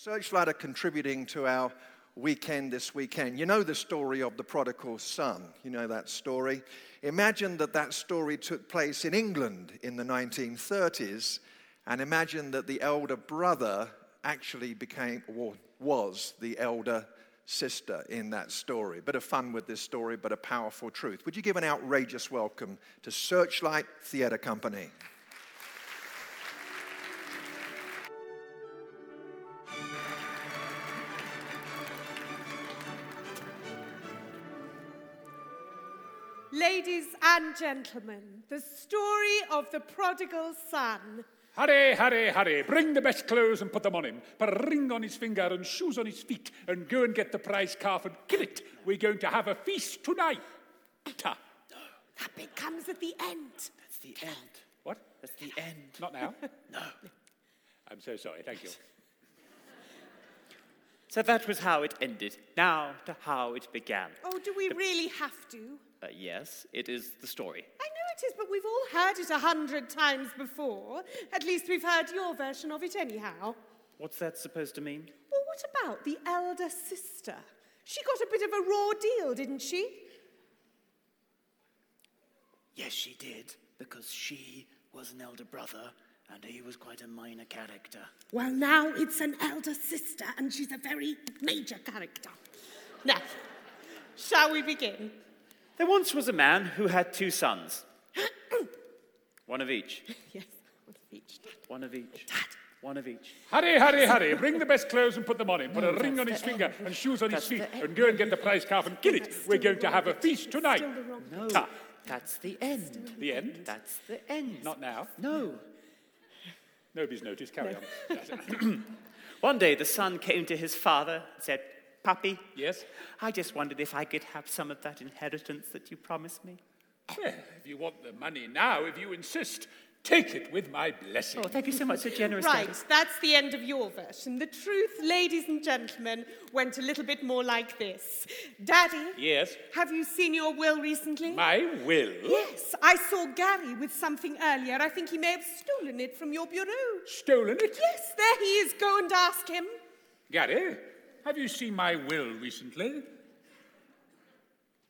Searchlight are contributing to our weekend this weekend. You know the story of the prodigal son. You know that story. Imagine that that story took place in England in the 1930s, and imagine that the elder brother actually became or was the elder sister in that story. Bit of fun with this story, but a powerful truth. Would you give an outrageous welcome to Searchlight Theatre Company? Ladies and gentlemen, the story of the prodigal son. Hurry, hurry, hurry. Bring the best clothes and put them on him. Put a ring on his finger and shoes on his feet. And go and get the prize calf and kill it. We're going to have a feast tonight. Ta. That bit comes at the end. That's the end. What? That's the end. Not now. No. I'm so sorry. Thank you. So that was how it ended. Now to how it began. Oh, do we really have to? Uh, yes, it is the story. I know it is, but we've all heard it a hundred times before. At least we've heard your version of it anyhow. What's that supposed to mean? Well, what about the elder sister? She got a bit of a raw deal, didn't she? Yes, she did, because she was an elder brother and he was quite a minor character. Well, now it's an elder sister, and she's a very major character. Now, shall we begin? There once was a man who had two sons. One of each. Yes, one of each. One of each. Dad. One of each. Hurry, hurry, hurry. Bring the best clothes and put them on him. Put a ring on his finger and shoes on his feet. And go and get the prize calf and kill it. We're going to have a feast tonight. Still the wrong. No, Ta. that's the end. The end? That's the end. Not now. No. Nobody's noticed. Carry on. One day the son came to his father and said, Pappy, Yes? I just wondered if I could have some of that inheritance that you promised me. Well, if you want the money now, if you insist, take it with my blessing. Oh, thank you so much, so generous. Right, Daddy. that's the end of your version. The truth, ladies and gentlemen, went a little bit more like this. Daddy, Yes? have you seen your will recently? My will? Yes, I saw Gary with something earlier. I think he may have stolen it from your bureau. Stolen it? Yes, there he is. Go and ask him. Gary, have you seen my will recently?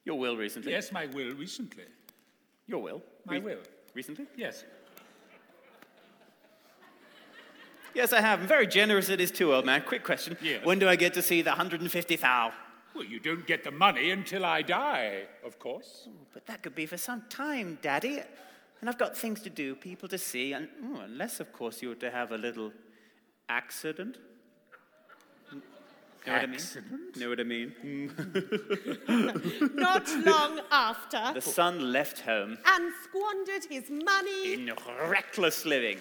Your will recently. Yes, my will recently. Your will. My will. Recently? Yes. Yes, I have. I'm very generous it is too, old man. Quick question. Yes. When do I get to see the 150 thou? Well, you don't get the money until I die, of course. Oh, but that could be for some time, Daddy. And I've got things to do, people to see, and oh, unless, of course, you were to have a little accident. Know what I mean? Know what I mean? Not long after, the son left home and squandered his money in reckless living.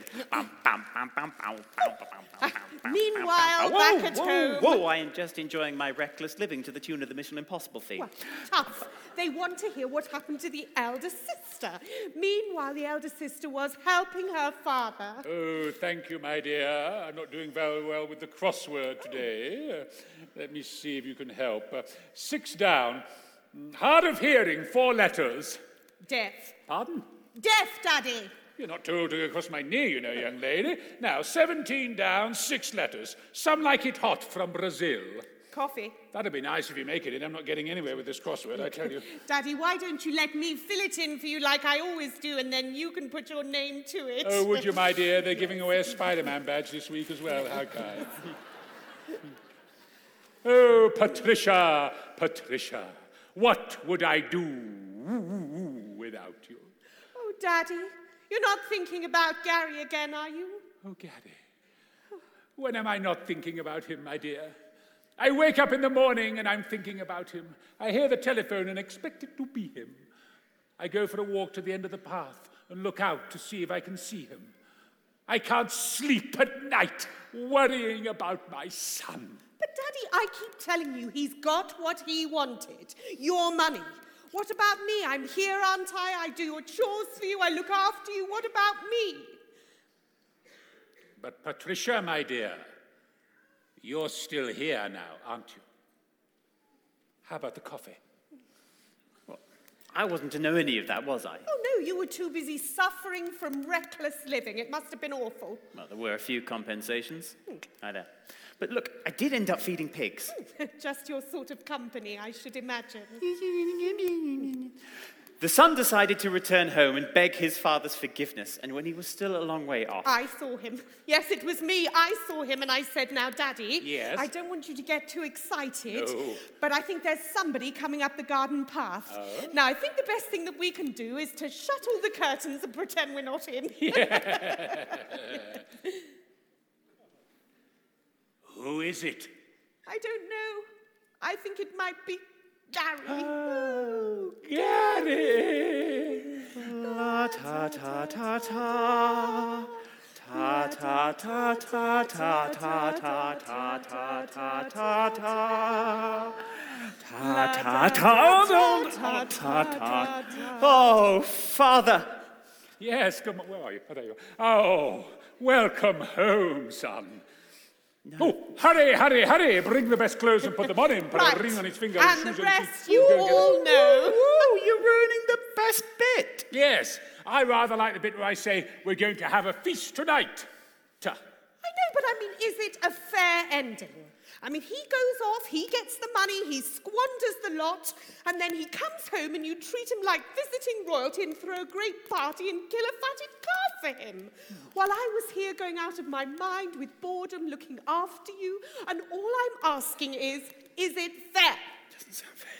Meanwhile, back at home. Whoa, I am just enjoying my reckless living to the tune of the Mission Impossible theme. Well, tough. They want to hear what happened to the elder sister. Meanwhile, the elder sister was helping her father. Oh, thank you, my dear. I'm not doing very well with the crossword today. Oh let me see if you can help. Uh, six down. Hard of hearing, four letters. Deaf. Pardon? Deaf, Daddy. You're not told to go across my knee, you know, young lady. Now, 17 down, six letters. Some like it hot from Brazil. Coffee. That'd be nice if you make it in. I'm not getting anywhere with this crossword, I tell you. Daddy, why don't you let me fill it in for you like I always do, and then you can put your name to it? Oh, would you, my dear? They're giving away a Spider Man badge this week as well. How kind. Oh, Patricia, Patricia, what would I do without you? Oh, Daddy, you're not thinking about Gary again, are you? Oh, Gary, when am I not thinking about him, my dear? I wake up in the morning and I'm thinking about him. I hear the telephone and expect it to be him. I go for a walk to the end of the path and look out to see if I can see him. I can't sleep at night worrying about my son. But, Daddy, I keep telling you he's got what he wanted your money. What about me? I'm here, aren't I? I do your chores for you, I look after you. What about me? But, Patricia, my dear, you're still here now, aren't you? How about the coffee? I wasn't to know any of that, was I? Oh, no, you were too busy suffering from reckless living. It must have been awful. Well, there were a few compensations. Hmm. I know. But look, I did end up feeding pigs. Just your sort of company, I should imagine. The son decided to return home and beg his father's forgiveness, and when he was still a long way off, I saw him. Yes, it was me. I saw him and I said, Now, Daddy, Yes? I don't want you to get too excited, No. but I think there's somebody coming up the garden path. Oh? Now, I think the best thing that we can do is to shut all the curtains and pretend we're not in. Who is it? I don't know. I think it might be Gary. Oh, Gary! La ta ta ta ta. Ta ta ta ta ta ta ta ta ta ta ta ta. Ta ta ta ta ta ta. Oh, Father. Yes, come on. Where are you? Oh, there you are. Oh, welcome home, son. Oh, hurry, hurry, hurry. Bring the best clothes and put them on him. Put Right. a ring on his finger and the rest you all know. Ooh, you're ruining the best bit. Yes, I rather like the bit where I say we're going to have a feast tonight. Ta. I know, but I mean, is it a fair ending? I mean, he goes off, he gets the money, he squanders the lot, and then he comes home and you treat him like visiting royalty and throw a great party and kill a fatted calf for him. While I was here going out of my mind with boredom looking after you, and all I'm asking is, is it fair? Doesn't sound fair,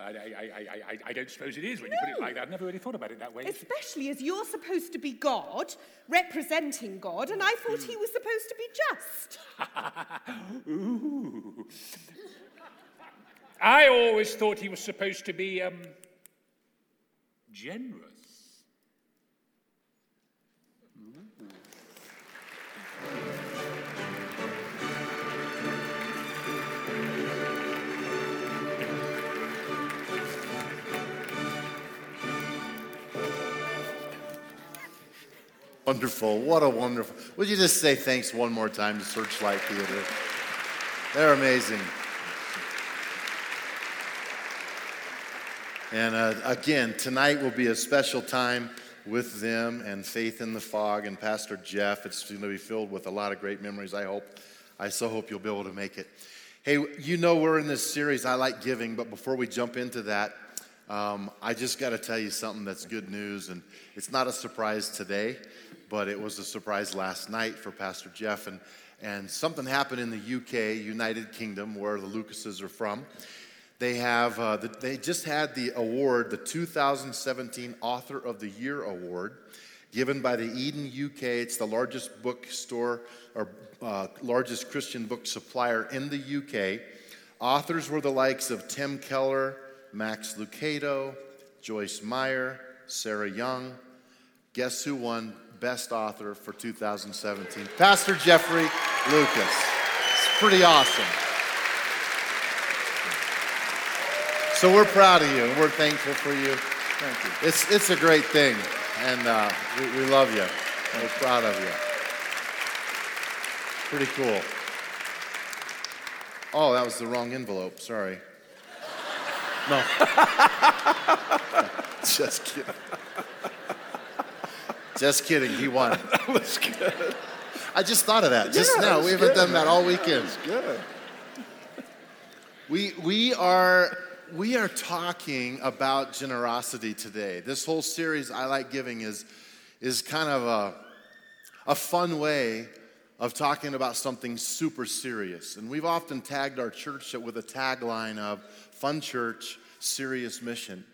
I, I, I, I, I don't suppose it is when you put it like that. I've never really thought about it that way. Especially as you're supposed to be God, representing God, and I thought he was supposed to be just. Ooh. I always thought he was supposed to be um, generous. Wonderful. What a wonderful. Would you just say thanks one more time to Searchlight Theater? They're amazing. And uh, again, tonight will be a special time with them and Faith in the Fog and Pastor Jeff. It's going to be filled with a lot of great memories, I hope. I so hope you'll be able to make it. Hey, you know we're in this series, I Like Giving, but before we jump into that, um, I just got to tell you something that's good news. And it's not a surprise today, but it was a surprise last night for Pastor Jeff. And, and something happened in the UK, United Kingdom, where the Lucases are from. They have, uh, the, they just had the award, the 2017 Author of the Year Award, given by the Eden UK. It's the largest bookstore or uh, largest Christian book supplier in the UK. Authors were the likes of Tim Keller, Max Lucado, Joyce Meyer, Sarah Young. Guess who won Best Author for 2017? Pastor Jeffrey Lucas. It's pretty awesome. So we're proud of you and we're thankful for you. Thank you. It's, it's a great thing and uh, we, we love you. and We're proud of you. Pretty cool. Oh, that was the wrong envelope. Sorry. No. Just kidding. Just kidding. He won. That was good. I just thought of that just Yeah, now. We haven't good, done that all weekend. Good. We, we, are, we are talking about generosity today. This whole series, I Like Giving, is, is kind of a, a fun way of talking about something super serious. And we've often tagged our church with a tagline of Fun Church, Serious Mission.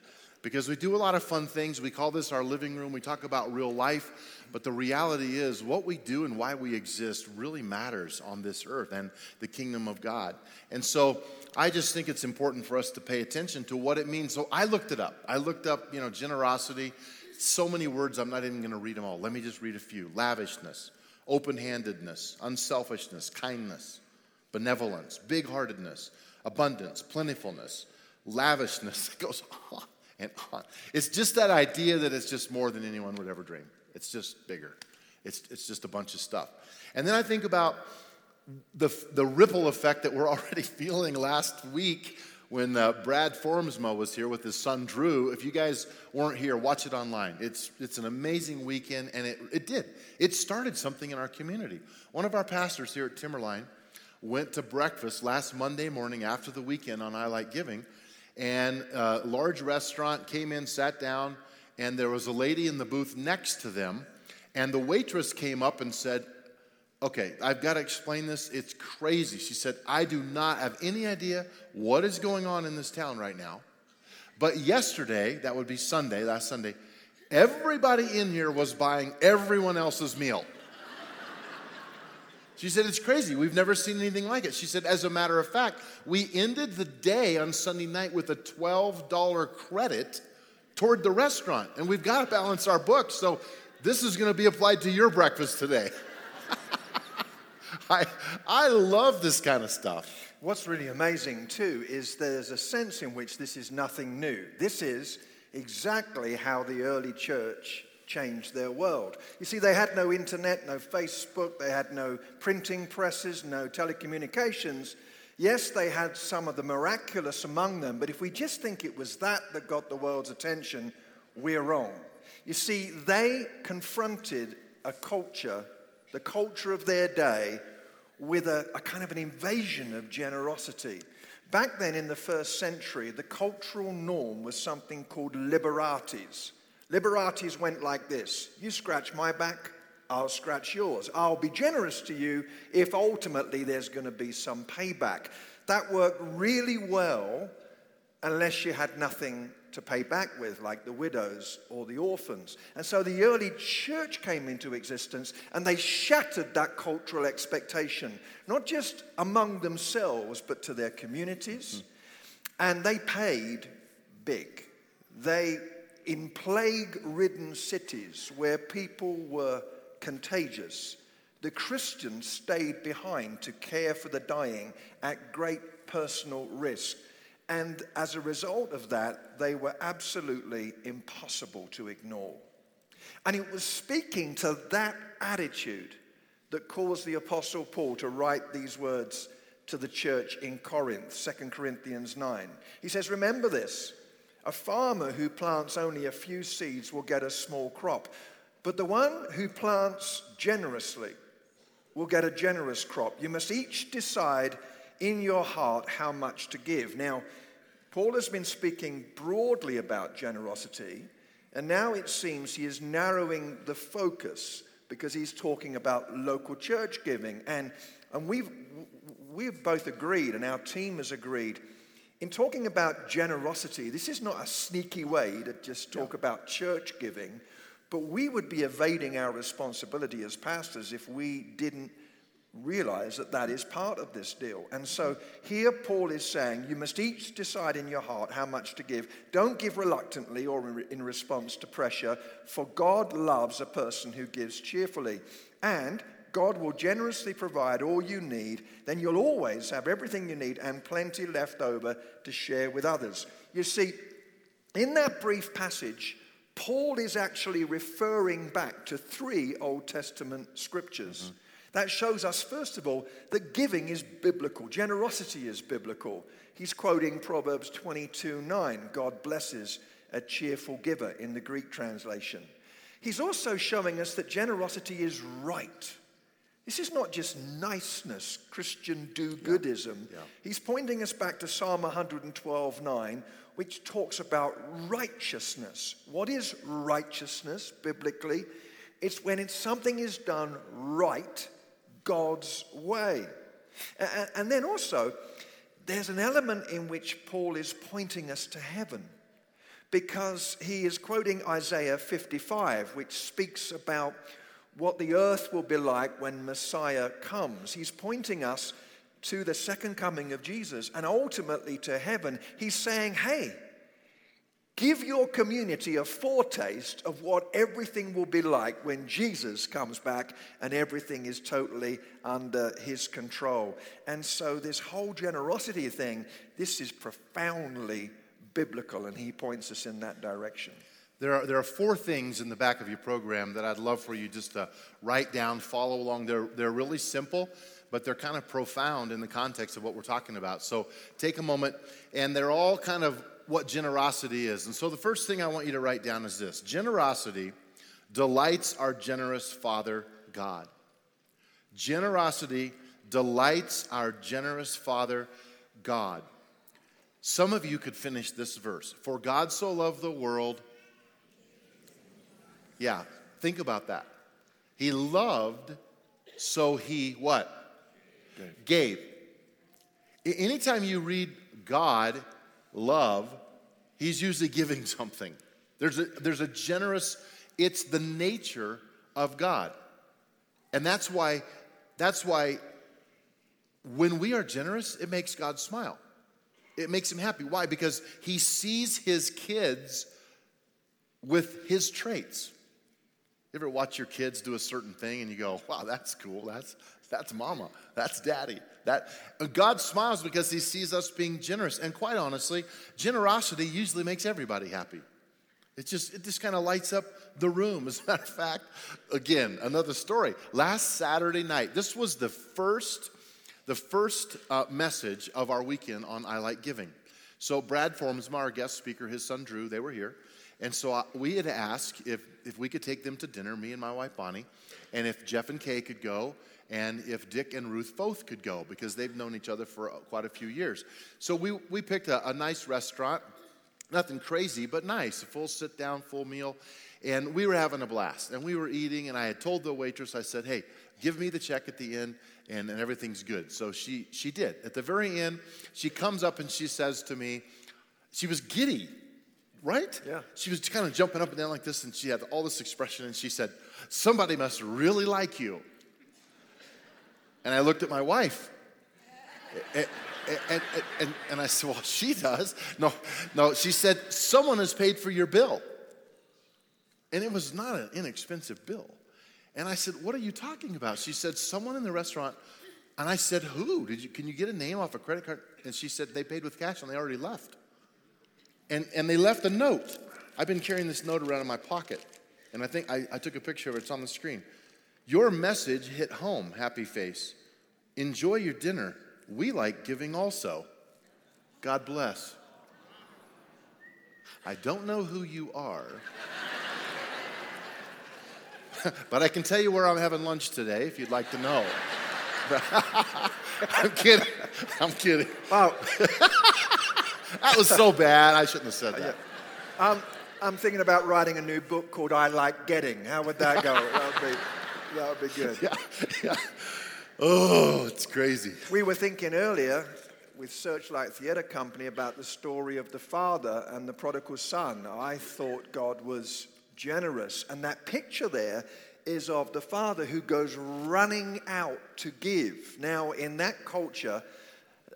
Because we do a lot of fun things. We call this our living room. We talk about real life. But the reality is, what we do and why we exist really matters on this earth and the kingdom of God. And so I just think it's important for us to pay attention to what it means. So I looked it up. I looked up, you know, generosity. So many words, I'm not even going to read them all. Let me just read a few lavishness, open handedness, unselfishness, kindness, benevolence, big heartedness, abundance, plentifulness, lavishness. It goes on and on. It's just that idea that it's just more than anyone would ever dream. It's just bigger. It's, it's just a bunch of stuff. And then I think about the, the ripple effect that we're already feeling last week when uh, Brad Formsma was here with his son Drew. If you guys weren't here, watch it online. It's, it's an amazing weekend, and it, it did. It started something in our community. One of our pastors here at Timberline went to breakfast last Monday morning after the weekend on I Like Giving. And a large restaurant came in, sat down, and there was a lady in the booth next to them. And the waitress came up and said, Okay, I've got to explain this. It's crazy. She said, I do not have any idea what is going on in this town right now. But yesterday, that would be Sunday, last Sunday, everybody in here was buying everyone else's meal. She said, It's crazy. We've never seen anything like it. She said, As a matter of fact, we ended the day on Sunday night with a $12 credit toward the restaurant, and we've got to balance our books. So this is going to be applied to your breakfast today. I, I love this kind of stuff. What's really amazing too is there's a sense in which this is nothing new. This is exactly how the early church changed their world. You see, they had no internet, no Facebook, they had no printing presses, no telecommunications. Yes, they had some of the miraculous among them, but if we just think it was that that got the world's attention, we're wrong. You see, they confronted a culture, the culture of their day, with a, a kind of an invasion of generosity. Back then in the first century, the cultural norm was something called liberalitas. Liberalitas went like this You scratch my back, I'll scratch yours. I'll be generous to you if ultimately there's going to be some payback. That worked really well unless you had nothing to pay back with, like the widows or the orphans. And so the early church came into existence and they shattered that cultural expectation, not just among themselves, but to their communities. Mm. And they paid big. They, in plague ridden cities where people were contagious, the Christians stayed behind to care for the dying at great personal risk. And as a result of that, they were absolutely impossible to ignore. And it was speaking to that attitude that caused the Apostle Paul to write these words to the church in Corinth, 2 Corinthians 9. He says, Remember this a farmer who plants only a few seeds will get a small crop, but the one who plants generously will get a generous crop. You must each decide in your heart how much to give. Now, Paul has been speaking broadly about generosity, and now it seems he is narrowing the focus because he's talking about local church giving. And, and we've, we've both agreed, and our team has agreed, in talking about generosity, this is not a sneaky way to just talk about church giving, but we would be evading our responsibility as pastors if we didn't realize that that is part of this deal. And so here Paul is saying, you must each decide in your heart how much to give. Don't give reluctantly or in response to pressure, for God loves a person who gives cheerfully. And God will generously provide all you need. Then you'll always have everything you need and plenty left over to share with others. You see, in that brief passage, Paul is actually referring back to three Old Testament scriptures. Mm-hmm. That shows us, first of all, that giving is biblical, generosity is biblical. He's quoting Proverbs 22 9. God blesses a cheerful giver in the Greek translation. He's also showing us that generosity is right. This is not just niceness, Christian do goodism. Yeah. Yeah. He's pointing us back to Psalm 112 9, which talks about righteousness. What is righteousness biblically? It's when it's something is done right God's way. And then also, there's an element in which Paul is pointing us to heaven because he is quoting Isaiah 55, which speaks about what the earth will be like when Messiah comes. He's pointing us to the second coming of Jesus and ultimately to heaven. He's saying, hey, Give your community a foretaste of what everything will be like when Jesus comes back and everything is totally under his control. And so, this whole generosity thing, this is profoundly biblical, and he points us in that direction. There are, there are four things in the back of your program that I'd love for you just to write down, follow along. They're, they're really simple, but they're kind of profound in the context of what we're talking about. So take a moment, and they're all kind of what generosity is. And so the first thing I want you to write down is this generosity delights our generous Father God. Generosity delights our generous Father God. Some of you could finish this verse. For God so loved the world. Yeah, think about that. He loved, so he what? Gave. Anytime you read God, love, he's usually giving something. There's a, there's a generous, it's the nature of God. And that's why, that's why when we are generous, it makes God smile. It makes him happy. Why? Because he sees his kids with his traits. You ever watch your kids do a certain thing and you go, wow, that's cool. That's, that's mama. That's daddy. That, God smiles because he sees us being generous. And quite honestly, generosity usually makes everybody happy. It just, it just kind of lights up the room. As a matter of fact, again, another story. Last Saturday night, this was the first, the first uh, message of our weekend on I Like Giving. So Brad Formsma, our guest speaker, his son Drew, they were here. And so uh, we had asked if, if we could take them to dinner, me and my wife Bonnie, and if Jeff and Kay could go, and if Dick and Ruth both could go, because they've known each other for quite a few years. So we, we picked a, a nice restaurant, nothing crazy, but nice, a full sit down, full meal. And we were having a blast. And we were eating, and I had told the waitress, I said, hey, give me the check at the end, and, and everything's good. So she, she did. At the very end, she comes up and she says to me, she was giddy, right? Yeah. She was kind of jumping up and down like this, and she had all this expression, and she said, somebody must really like you. And I looked at my wife. And, and, and, and, I said, Well, she does. No, no, she said, Someone has paid for your bill. And it was not an inexpensive bill. And I said, What are you talking about? She said, Someone in the restaurant. And I said, Who? Did you, can you get a name off a credit card? And she said, They paid with cash and they already left. And, and they left a note. I've been carrying this note around in my pocket. And I think I, I took a picture of it. It's on the screen. Your message hit home, happy face. Enjoy your dinner. We like giving also. God bless. I don't know who you are, but I can tell you where I'm having lunch today if you'd like to know. I'm kidding. I'm kidding. Wow. That was so bad. I shouldn't have said that. Um, I'm thinking about writing a new book called I Like Getting. How would that go? That, would be, that would be good. Yeah, yeah. Oh, it's crazy. We were thinking earlier with Searchlight Theatre Company about the story of the father and the prodigal son. I thought God was generous. And that picture there is of the father who goes running out to give. Now, in that culture,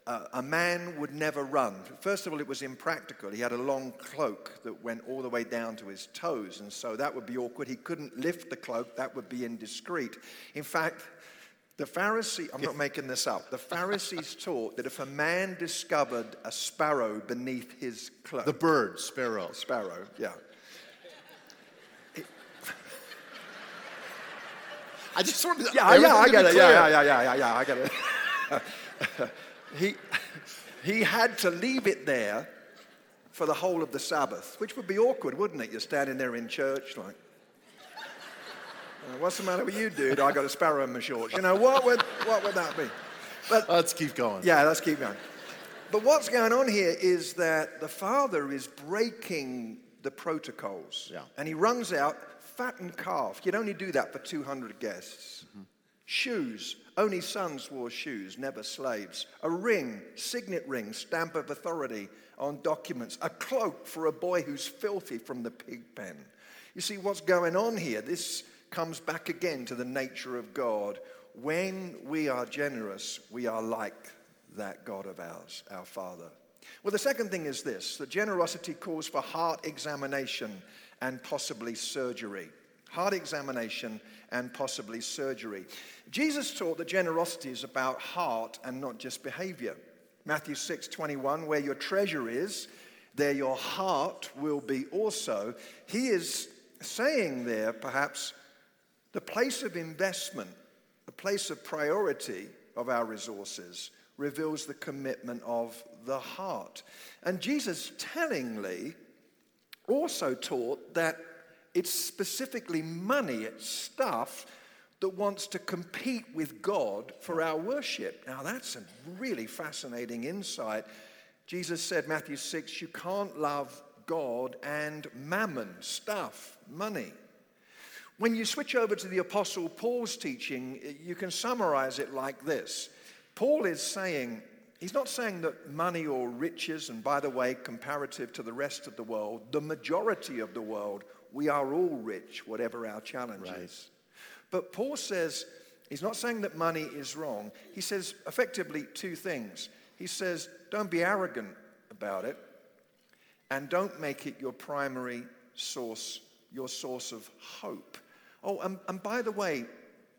uh, a man would never run. First of all, it was impractical. He had a long cloak that went all the way down to his toes, and so that would be awkward. He couldn't lift the cloak, that would be indiscreet. In fact, the Pharisee, I'm not making this up, the Pharisees taught that if a man discovered a sparrow beneath his cloak, The bird, sparrow. sparrow, yeah. I just wanted to. Yeah, yeah, I get it. Yeah, yeah, yeah, yeah, yeah, yeah, I get it. he, he had to leave it there for the whole of the Sabbath, which would be awkward, wouldn't it? You're standing there in church like, "Uh, what's the matter with you, dude? I got a sparrow in my shorts. You know, what would, what would that be? But Let's keep going. yeah, let's keep going. But what's going on here is that the father is breaking the protocols. Yeah. And he runs out, fattened calf. You'd only do that for 200 guests. Shoes. Only sons wore shoes, never slaves. A ring, signet ring, stamp of authority on documents. A cloak for a boy who's filthy from the pig pen. You see what's going on here? This comes back again to the nature of God. When we are generous, we are like that God of ours, our Father. Well, the second thing is this that generosity calls for heart examination and possibly surgery. Heart examination and possibly surgery. Jesus taught that generosity is about heart and not just behavior. Matthew 6 21, where your treasure is, there your heart will be also. He is saying there, perhaps, the place of investment, the place of priority of our resources reveals the commitment of the heart. And Jesus tellingly also taught that it's specifically money, it's stuff that wants to compete with God for our worship. Now, that's a really fascinating insight. Jesus said, Matthew 6, you can't love God and mammon, stuff, money. When you switch over to the Apostle Paul's teaching, you can summarize it like this Paul is saying, he's not saying that money or riches, and by the way, comparative to the rest of the world, the majority of the world, we are all rich, whatever our challenge Right. is. But Paul says, he's not saying that money is wrong. He says effectively two things. He says, don't be arrogant about it, and don't make it your primary source, your source of hope. Oh, and, and by the way,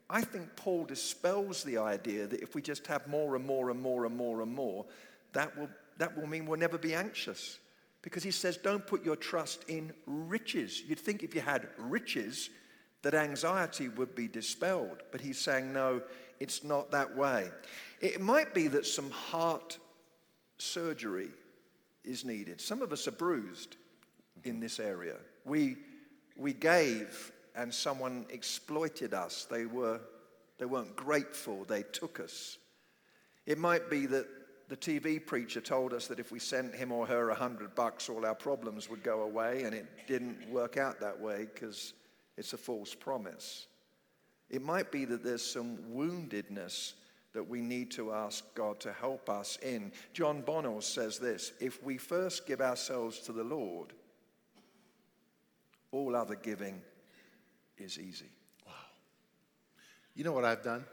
I think Paul dispels the idea that if we just have more and more and more and more and more, that will, that will mean we'll never be anxious. Because he says, don't put your trust in riches. You'd think if you had riches, that anxiety would be dispelled. But he's saying, no, it's not that way. It might be that some heart surgery is needed. Some of us are bruised in this area. We, we gave and someone exploited us. They, were, they weren't grateful, they took us. It might be that the TV preacher told us that if we sent him or her a hundred bucks, all our problems would go away, and it didn't work out that way because it's a false promise. It might be that there's some woundedness that we need to ask God to help us in. John Bonnell says this if we first give ourselves to the Lord, all other giving is easy. Wow. You know what I've done?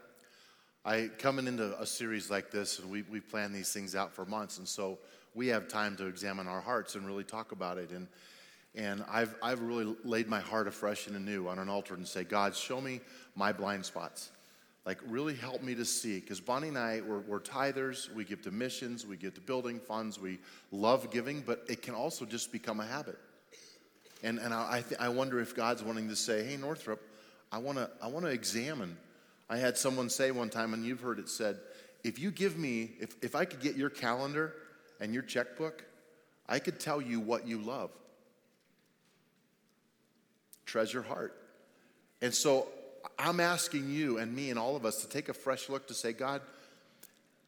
I coming into a series like this, and we we plan these things out for months, and so we have time to examine our hearts and really talk about it. And and I've I've really laid my heart afresh and anew on an altar and say, God, show me my blind spots. Like really help me to see, because Bonnie and I we're, we're tithers. We give to missions, we give to building funds. We love giving, but it can also just become a habit. And, and I, I, th- I wonder if God's wanting to say, hey, Northrop, I want to I wanna examine. I had someone say one time, and you've heard it said, if you give me, if, if I could get your calendar and your checkbook, I could tell you what you love. Treasure heart. And so I'm asking you and me and all of us to take a fresh look to say, God,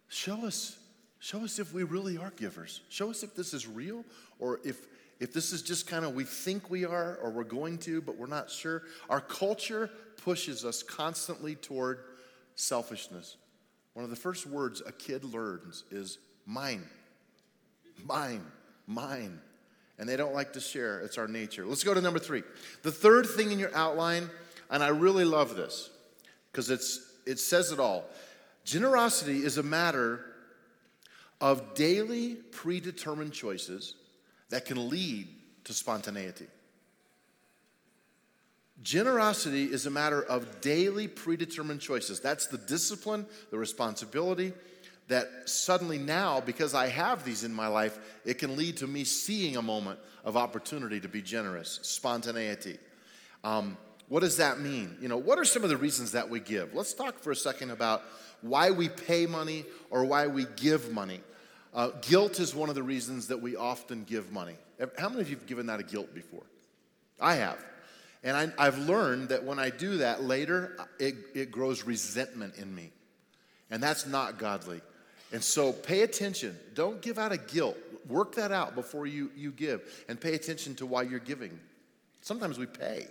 show us show us if we really are givers show us if this is real or if if this is just kind of we think we are or we're going to but we're not sure our culture pushes us constantly toward selfishness. One of the first words a kid learns is mine mine mine and they don't like to share it's our nature. Let's go to number three. The third thing in your outline and i really love this because it says it all. Generosity is a matter of daily predetermined choices that can lead to spontaneity. Generosity is a matter of daily predetermined choices. That's the discipline, the responsibility that suddenly now, because I have these in my life, it can lead to me seeing a moment of opportunity to be generous, spontaneity. Um, what does that mean? You know, what are some of the reasons that we give? Let's talk for a second about why we pay money or why we give money. Uh, guilt is one of the reasons that we often give money. How many of you have given out of guilt before? I have. And I, I've learned that when I do that later, it, it grows resentment in me. And that's not godly. And so pay attention. Don't give out of guilt. Work that out before you, you give. And pay attention to why you're giving. Sometimes we pay,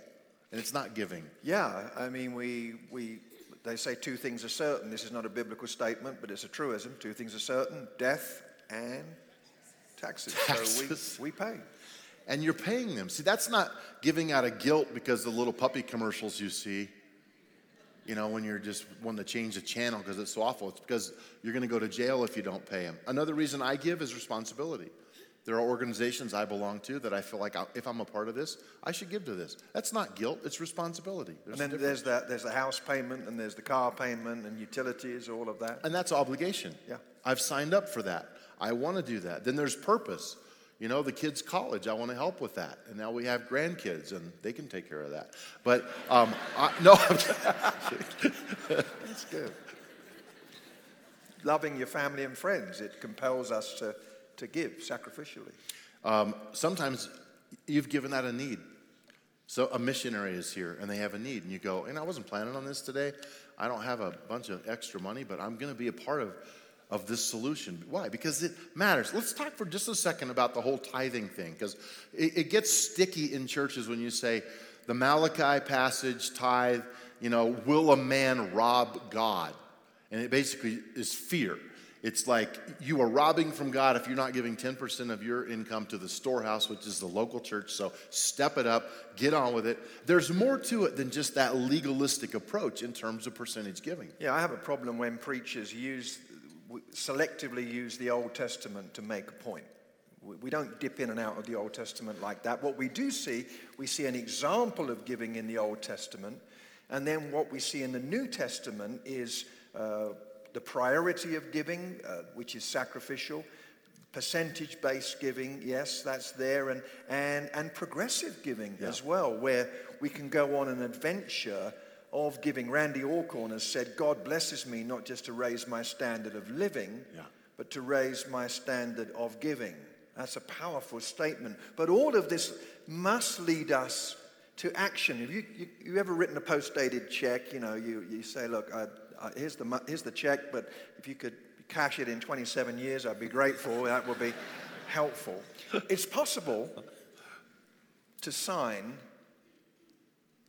and it's not giving. Yeah, I mean, we, we, they say two things are certain. This is not a biblical statement, but it's a truism. Two things are certain death and taxes. Taxes. So we, we pay. And you're paying them. See, that's not giving out of guilt because the little puppy commercials you see, you know, when you're just wanting to change the channel because it's so awful. It's because you're going to go to jail if you don't pay them. Another reason I give is responsibility. There are organizations I belong to that I feel like I- if I'm a part of this, I should give to this. That's not guilt, it's responsibility. There's And then there's, that, there's the house payment, and there's the car payment, and utilities, all of that. And that's obligation. Yeah. I've signed up for that. I want to do that. Then there's purpose. You know, the kids' college, I want to help with that. And now we have grandkids, and they can take care of that. But um, I, no, That's good. Loving your family and friends, it compels us to, to give sacrificially. um, sometimes you've given out a need. So a missionary is here and they have a need, and you go, and I wasn't planning on this today. I don't have a bunch of extra money, but I'm going to be a part of, of this solution. Why? Because it matters. Let's talk for just a second about the whole tithing thing, because it, it gets sticky in churches when you say the Malachi passage, tithe, you know, will a man rob God? And it basically is fear. It's like you are robbing from God if you're not giving 10% of your income to the storehouse, which is the local church. So step it up, get on with it. There's more to it than just that legalistic approach in terms of percentage giving. Yeah, I have a problem when preachers use selectively use the Old Testament to make a point. We don't dip in and out of the Old Testament like that. What we do see, we see an example of giving in the Old Testament, and then what we see in the New Testament is uh, the priority of giving, uh, which is sacrificial, percentage based giving, yes, that's there, and, and, and progressive giving yeah. as well, where we can go on an adventure of giving. Randy Alcorn has said, God blesses me not just to raise my standard of living, yeah. but to raise my standard of giving. That's a powerful statement. But all of this must lead us to action. Have you, you, you ever written a post dated check? You know, you, you say, look, I, uh, here's, the, here's the check, but if you could cash it in 27 years, I'd be grateful. That would be helpful. It's possible to sign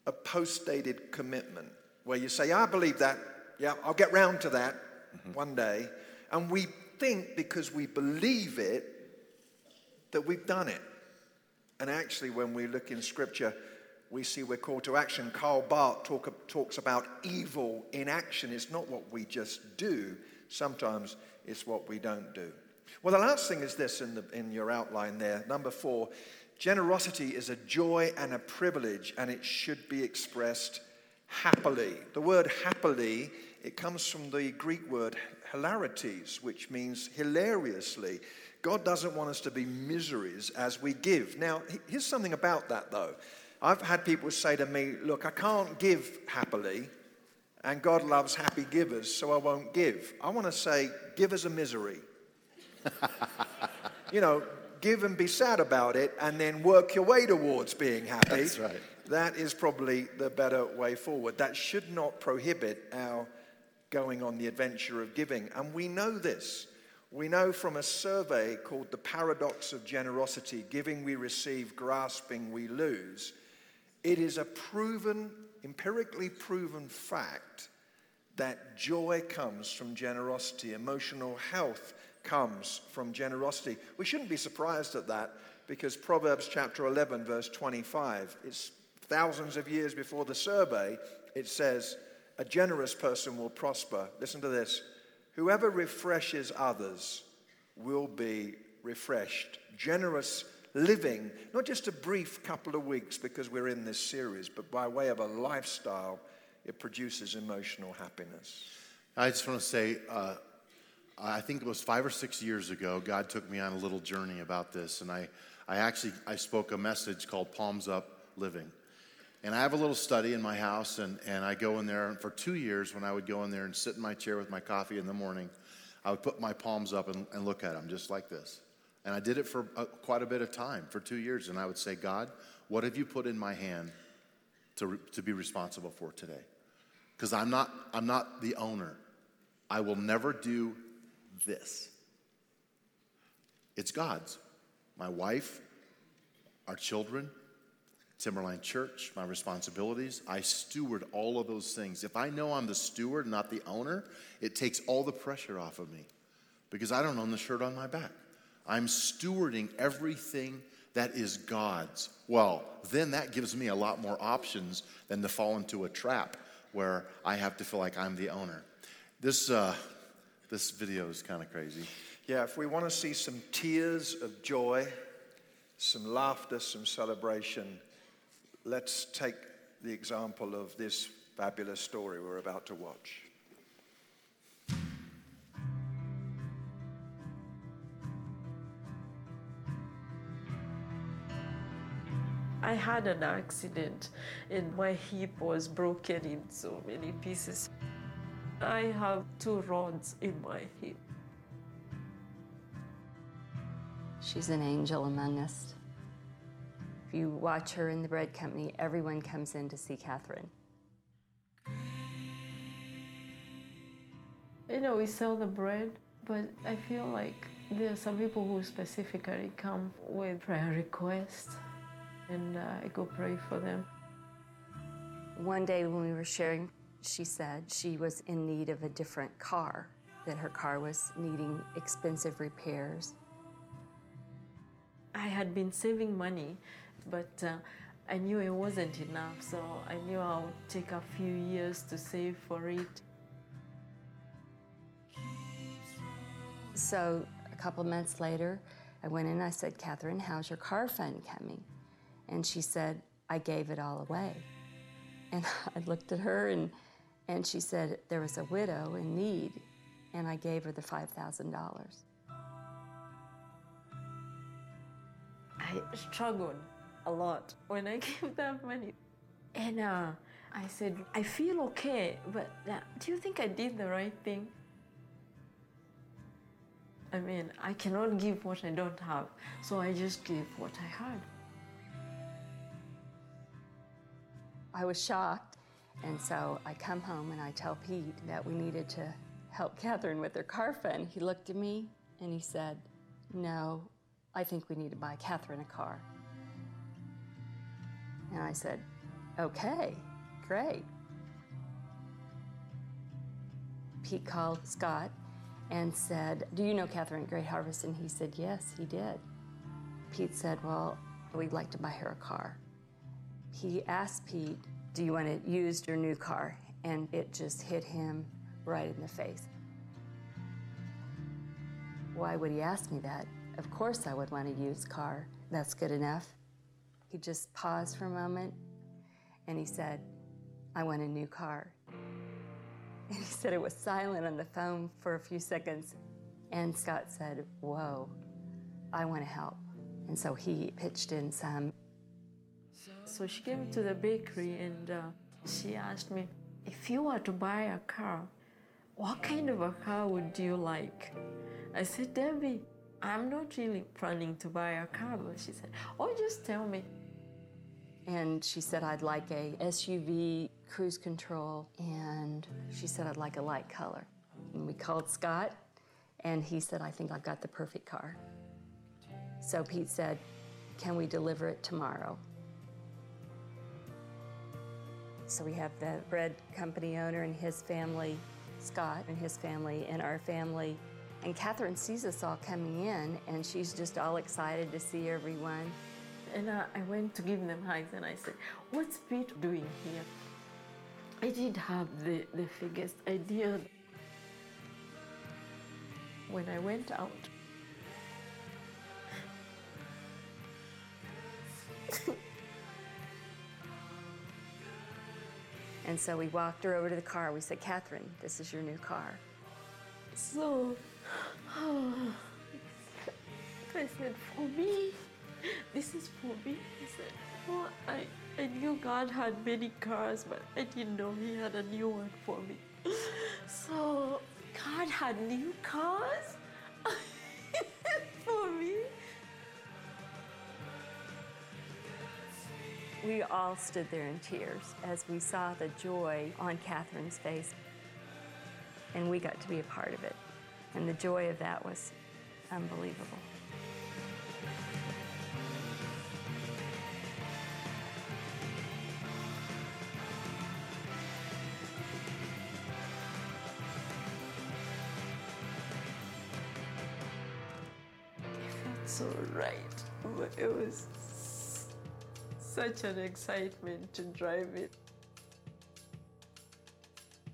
a post dated commitment where you say, I believe that. Yeah, I'll get round to that mm-hmm. one day. And we think because we believe it that we've done it. And actually, when we look in Scripture, we see we're called to action. Karl Barth talk, talks about evil in action. It's not what we just do, sometimes it's what we don't do. Well, the last thing is this in, the, in your outline there. Number four generosity is a joy and a privilege, and it should be expressed happily. The word happily, it comes from the Greek word hilarities, which means hilariously. God doesn't want us to be miseries as we give. Now, here's something about that, though. I've had people say to me, Look, I can't give happily, and God loves happy givers, so I won't give. I want to say, Give us a misery. you know, give and be sad about it, and then work your way towards being happy. That's right. That is probably the better way forward. That should not prohibit our going on the adventure of giving. And we know this. We know from a survey called The Paradox of Generosity Giving we receive, grasping we lose it is a proven, empirically proven fact that joy comes from generosity, emotional health comes from generosity. We shouldn't be surprised at that because Proverbs chapter 11, verse 25, it's thousands of years before the survey, it says, A generous person will prosper. Listen to this. Whoever refreshes others will be refreshed. Generous living, not just a brief couple of weeks because we're in this series, but by way of a lifestyle, it produces emotional happiness. I just want to say, uh, I think it was five or six years ago, God took me on a little journey about this, and I, I actually I spoke a message called Palms Up Living. And I have a little study in my house, and, and I go in there, and for two years, when I would go in there and sit in my chair with my coffee in the morning, I would put my palms up and, and look at them just like this. And I did it for uh, quite a bit of time, for two years. And I would say, God, what have you put in my hand to, re- to be responsible for today? Because I'm not, I'm not the owner. I will never do this. It's God's. My wife, our children, Timberline Church, my responsibilities. I steward all of those things. If I know I'm the steward, not the owner, it takes all the pressure off of me because I don't own the shirt on my back. I'm stewarding everything that is God's. Well, then that gives me a lot more options than to fall into a trap where I have to feel like I'm the owner. This, uh, this video is kind of crazy. Yeah, if we want to see some tears of joy, some laughter, some celebration, let's take the example of this fabulous story we're about to watch. I had an accident and my hip was broken in so many pieces. I have two rods in my hip. She's an angel among us. If you watch her in the bread company, everyone comes in to see Catherine. You know, we sell the bread, but I feel like there are some people who specifically come with prayer requests, and uh, I go pray for them. One day when we were sharing, she said she was in need of a different car, that her car was needing expensive repairs. I had been saving money, but uh, I knew it wasn't enough, so I knew I would take a few years to save for it. So a couple months later, I went in and I said, Catherine, how's your car fund coming? And she said, I gave it all away. And I looked at her and, and she said there was a widow in need, and I gave her the $5,000. I struggled a lot when I gave that money. And uh, I said, I feel okay, but uh, do you think I did the right thing? I mean, I cannot give what I don't have, so I just gave what I had. I was shocked, and so I come home and I tell Pete that we needed to help Catherine with her car fund. He looked at me and he said, No, I think we need to buy Catherine a car. And I said, Okay, great. Pete called Scott and said, Do you know Catherine Great Harvest? And he said, Yes, he did. Pete said, Well, we'd like to buy her a car. He asked Pete, Do you want to use your new car? And it just hit him right in the face. Why would he ask me that? Of course, I would want a used car. That's good enough. He just paused for a moment and he said, I want a new car. And he said it was silent on the phone for a few seconds. And Scott said, Whoa, I want to help. And so he pitched in some. So she came to the bakery and uh, she asked me, if you were to buy a car, what kind of a car would you like? I said, Debbie, I'm not really planning to buy a car, but she said, oh, just tell me. And she said, I'd like a SUV cruise control. And she said, I'd like a light color. And we called Scott, and he said, I think I've got the perfect car. So Pete said, Can we deliver it tomorrow? So we have the bread company owner and his family, Scott and his family, and our family. And Catherine sees us all coming in, and she's just all excited to see everyone. And uh, I went to give them hugs and I said, What's Pete doing here? I didn't have the, the biggest idea. When I went out, And so we walked her over to the car. We said, Catherine, this is your new car. so I said, For me, this is for me. I said, Oh, I, I knew God had many cars, but I didn't know He had a new one for me. So God had new cars We all stood there in tears as we saw the joy on Catherine's face. And we got to be a part of it. And the joy of that was unbelievable. That's so right. It was such an excitement to drive it.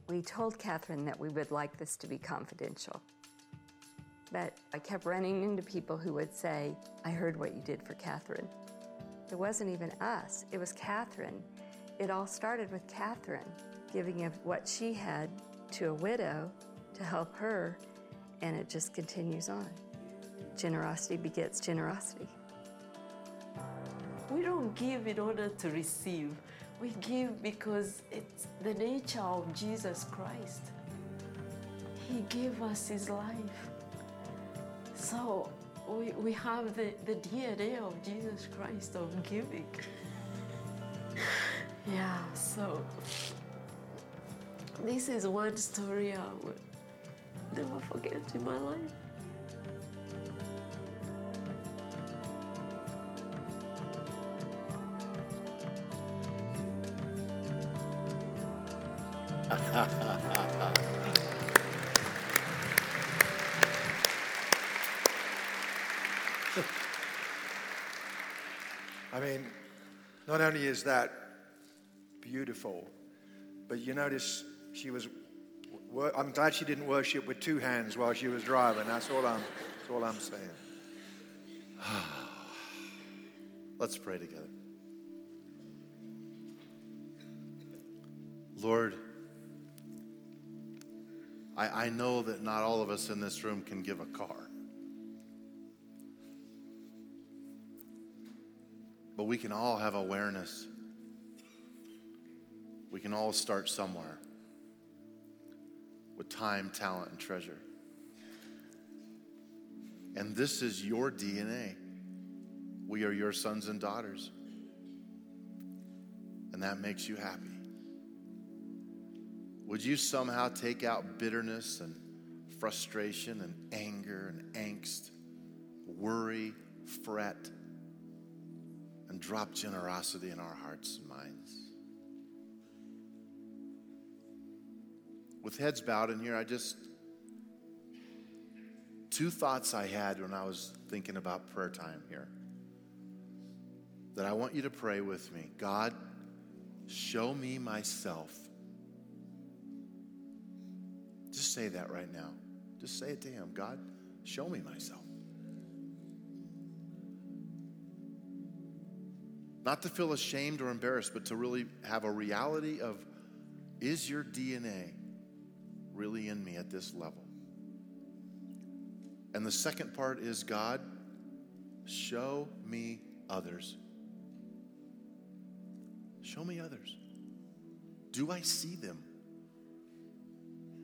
We told Catherine that we would like this to be confidential. But I kept running into people who would say, I heard what you did for Catherine. It wasn't even us, it was Catherine. It all started with Catherine giving of what she had to a widow to help her, and it just continues on. Generosity begets generosity. We don't give in order to receive. We give because it's the nature of Jesus Christ. He gave us his life. So we, we have the, the DNA of Jesus Christ of giving. yeah, so this is one story I will never forget in my life. Not only is that beautiful, but you notice she was. I'm glad she didn't worship with two hands while she was driving. That's all I'm. That's all I'm saying. Let's pray together. Lord, I, I know that not all of us in this room can give a car. We can all have awareness. We can all start somewhere with time, talent, and treasure. And this is your DNA. We are your sons and daughters. And that makes you happy. Would you somehow take out bitterness and frustration and anger and angst, worry, fret, and drop generosity in our hearts and minds? With heads bowed in here, I just, two thoughts I had when I was thinking about prayer time here that I want you to pray with me. God, show me myself. Just say that right now. Just say it to Him. God, show me myself. Not to feel ashamed or embarrassed, but to really have a reality of is your DNA really in me at this level? And the second part is God, show me others. Show me others. Do I see them?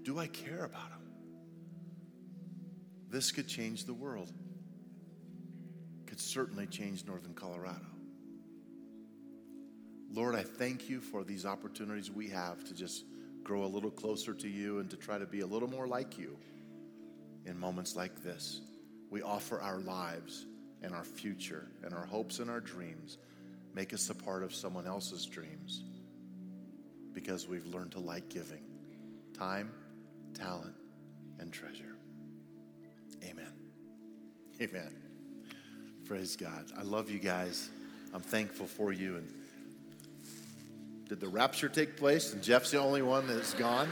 Do I care about them? This could change the world. Could certainly change northern Colorado. Lord, I thank you for these opportunities we have to just grow a little closer to you and to try to be a little more like you in moments like this. We offer our lives and our future and our hopes and our dreams. Make us a part of someone else's dreams because we've learned to like giving time, talent, and treasure. Amen. Amen. Praise God. I love you guys. I'm thankful for you. And did the rapture take place and Jeff's the only one that's gone?